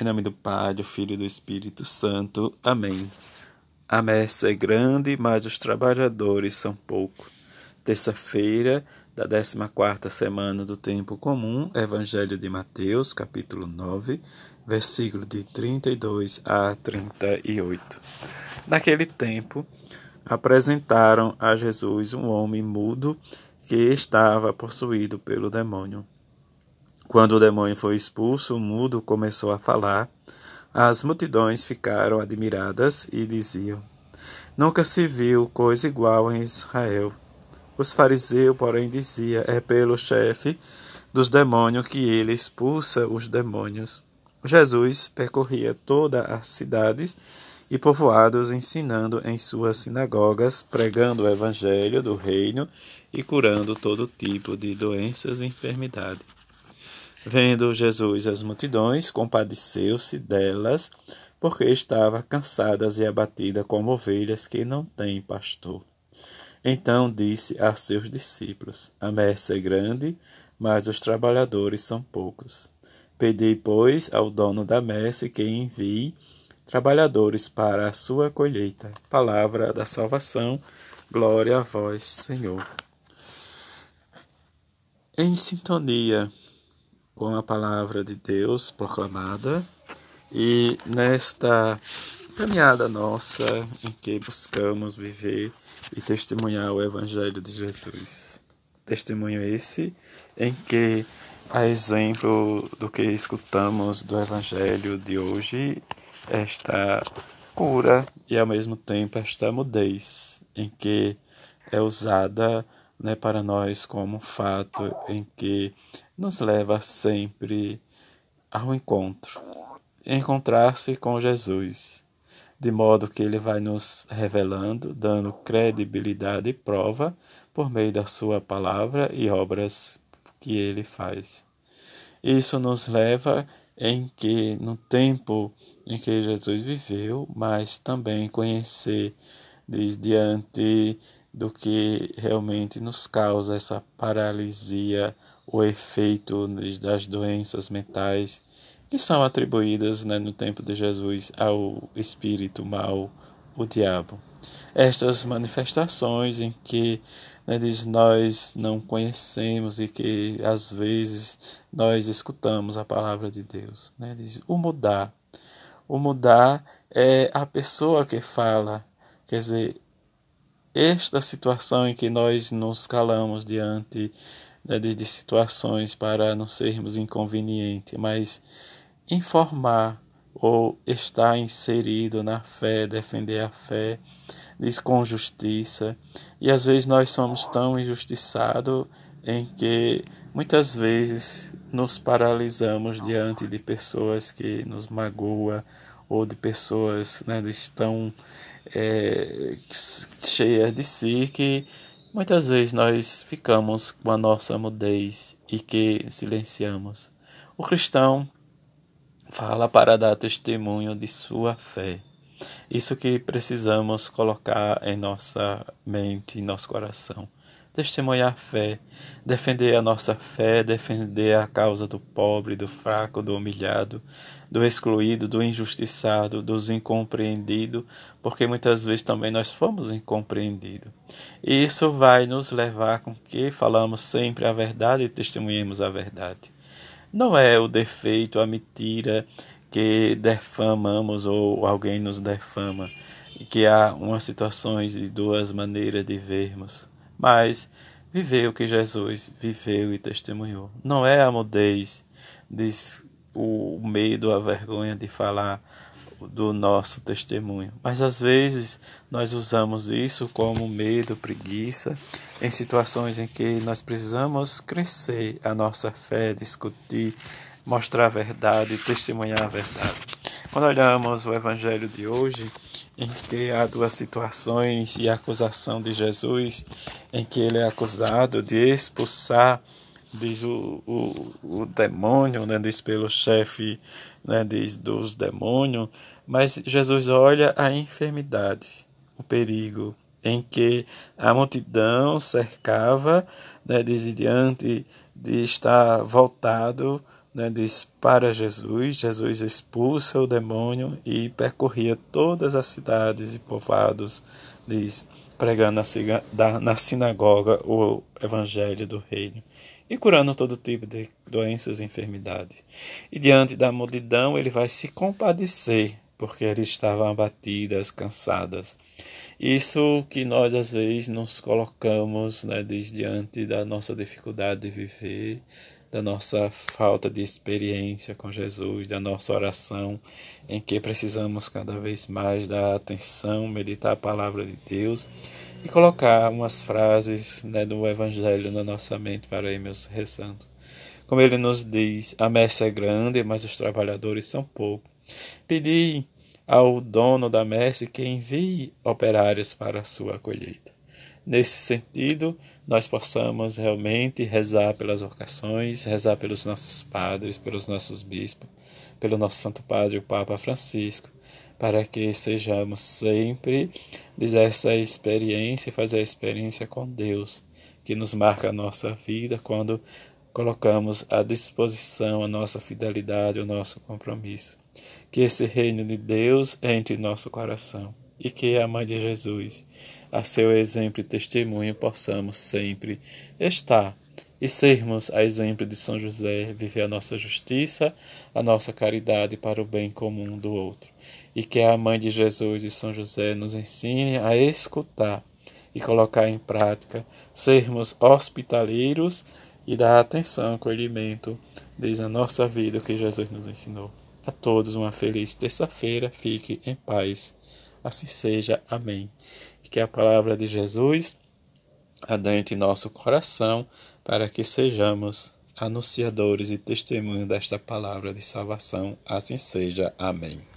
Em nome do Pai, do Filho e do Espírito Santo. Amém. A messe é grande, mas os trabalhadores são poucos. Terça-feira da 14 semana do tempo comum, Evangelho de Mateus, capítulo 9, versículo de 32 a 38. Naquele tempo, apresentaram a Jesus um homem mudo que estava possuído pelo demônio. Quando o demônio foi expulso, o mudo começou a falar. As multidões ficaram admiradas e diziam: Nunca se viu coisa igual em Israel. Os fariseus, porém, diziam: É pelo chefe dos demônios que ele expulsa os demônios. Jesus percorria todas as cidades e povoados, ensinando em suas sinagogas, pregando o evangelho do reino e curando todo tipo de doenças e enfermidades. Vendo Jesus as multidões, compadeceu-se delas, porque estavam cansadas e abatidas como ovelhas que não têm pastor. Então disse a seus discípulos: A messe é grande, mas os trabalhadores são poucos. Pedi, pois, ao dono da messe que envie trabalhadores para a sua colheita. Palavra da salvação. Glória a vós, Senhor. Em sintonia com a palavra de Deus proclamada e nesta caminhada nossa em que buscamos viver e testemunhar o Evangelho de Jesus. Testemunho esse em que, a exemplo do que escutamos do Evangelho de hoje, esta cura e ao mesmo tempo esta mudez em que é usada né, para nós como um fato em que nos leva sempre ao encontro, encontrar-se com Jesus, de modo que ele vai nos revelando, dando credibilidade e prova por meio da sua palavra e obras que ele faz. Isso nos leva em que no tempo em que Jesus viveu, mas também conhecer diante do que realmente nos causa essa paralisia, o efeito das doenças mentais que são atribuídas né, no tempo de Jesus ao espírito mal, o diabo. Estas manifestações em que né, diz, nós não conhecemos e que às vezes nós escutamos a palavra de Deus. Né, diz, o mudar. O mudar é a pessoa que fala, quer dizer, esta situação em que nós nos calamos diante né, de, de situações para não sermos inconvenientes, mas informar ou estar inserido na fé, defender a fé, diz com justiça. E às vezes nós somos tão injustiçados em que muitas vezes nos paralisamos diante de pessoas que nos magoam ou de pessoas né, estão é, cheia de si que muitas vezes nós ficamos com a nossa mudez e que silenciamos. O cristão fala para dar testemunho de sua fé. Isso que precisamos colocar em nossa mente, em nosso coração testemunhar fé, defender a nossa fé, defender a causa do pobre, do fraco, do humilhado, do excluído, do injustiçado, dos incompreendidos, porque muitas vezes também nós fomos incompreendidos. E isso vai nos levar com que falamos sempre a verdade e testemunhemos a verdade. Não é o defeito, a mentira que defamamos ou alguém nos defama, e que há umas situações de duas maneiras de vermos mas viveu o que Jesus viveu e testemunhou. Não é a mudez, diz o medo, a vergonha de falar do nosso testemunho. Mas às vezes nós usamos isso como medo, preguiça, em situações em que nós precisamos crescer a nossa fé, discutir, mostrar a verdade, testemunhar a verdade. Quando olhamos o evangelho de hoje, em que há duas situações e acusação de Jesus, em que ele é acusado de expulsar, diz o, o, o demônio, né, diz pelo chefe né, diz dos demônios, mas Jesus olha a enfermidade, o perigo, em que a multidão cercava, né, diz diante de estar voltado né, diz para Jesus, Jesus expulsa o demônio e percorria todas as cidades e povoados, diz, pregando na sinagoga o evangelho do reino e curando todo tipo de doenças e enfermidades. E diante da multidão ele vai se compadecer, porque eles estavam abatidas, cansadas. Isso que nós às vezes nos colocamos né, diante da nossa dificuldade de viver, da nossa falta de experiência com Jesus, da nossa oração, em que precisamos cada vez mais dar atenção, meditar a palavra de Deus e colocar umas frases né, do Evangelho na nossa mente para irmos rezando. Como ele nos diz, a messe é grande, mas os trabalhadores são poucos. Pedi ao dono da messe que envie operários para a sua colheita nesse sentido, nós possamos realmente rezar pelas vocações, rezar pelos nossos padres, pelos nossos bispos, pelo nosso Santo Padre, o Papa Francisco, para que sejamos sempre dizer essa experiência, fazer a experiência com Deus, que nos marca a nossa vida quando colocamos à disposição a nossa fidelidade, o nosso compromisso. Que esse reino de Deus entre em nosso coração e que a Mãe de Jesus, a seu exemplo e testemunho, possamos sempre estar e sermos a exemplo de São José, viver a nossa justiça, a nossa caridade para o bem comum do outro. E que a Mãe de Jesus e São José nos ensine a escutar e colocar em prática, sermos hospitaleiros e dar atenção, acolhimento desde a nossa vida, que Jesus nos ensinou. A todos uma feliz terça-feira, fique em paz. Assim seja. Amém. Que a palavra de Jesus adentre em nosso coração para que sejamos anunciadores e testemunhos desta palavra de salvação. Assim seja. Amém.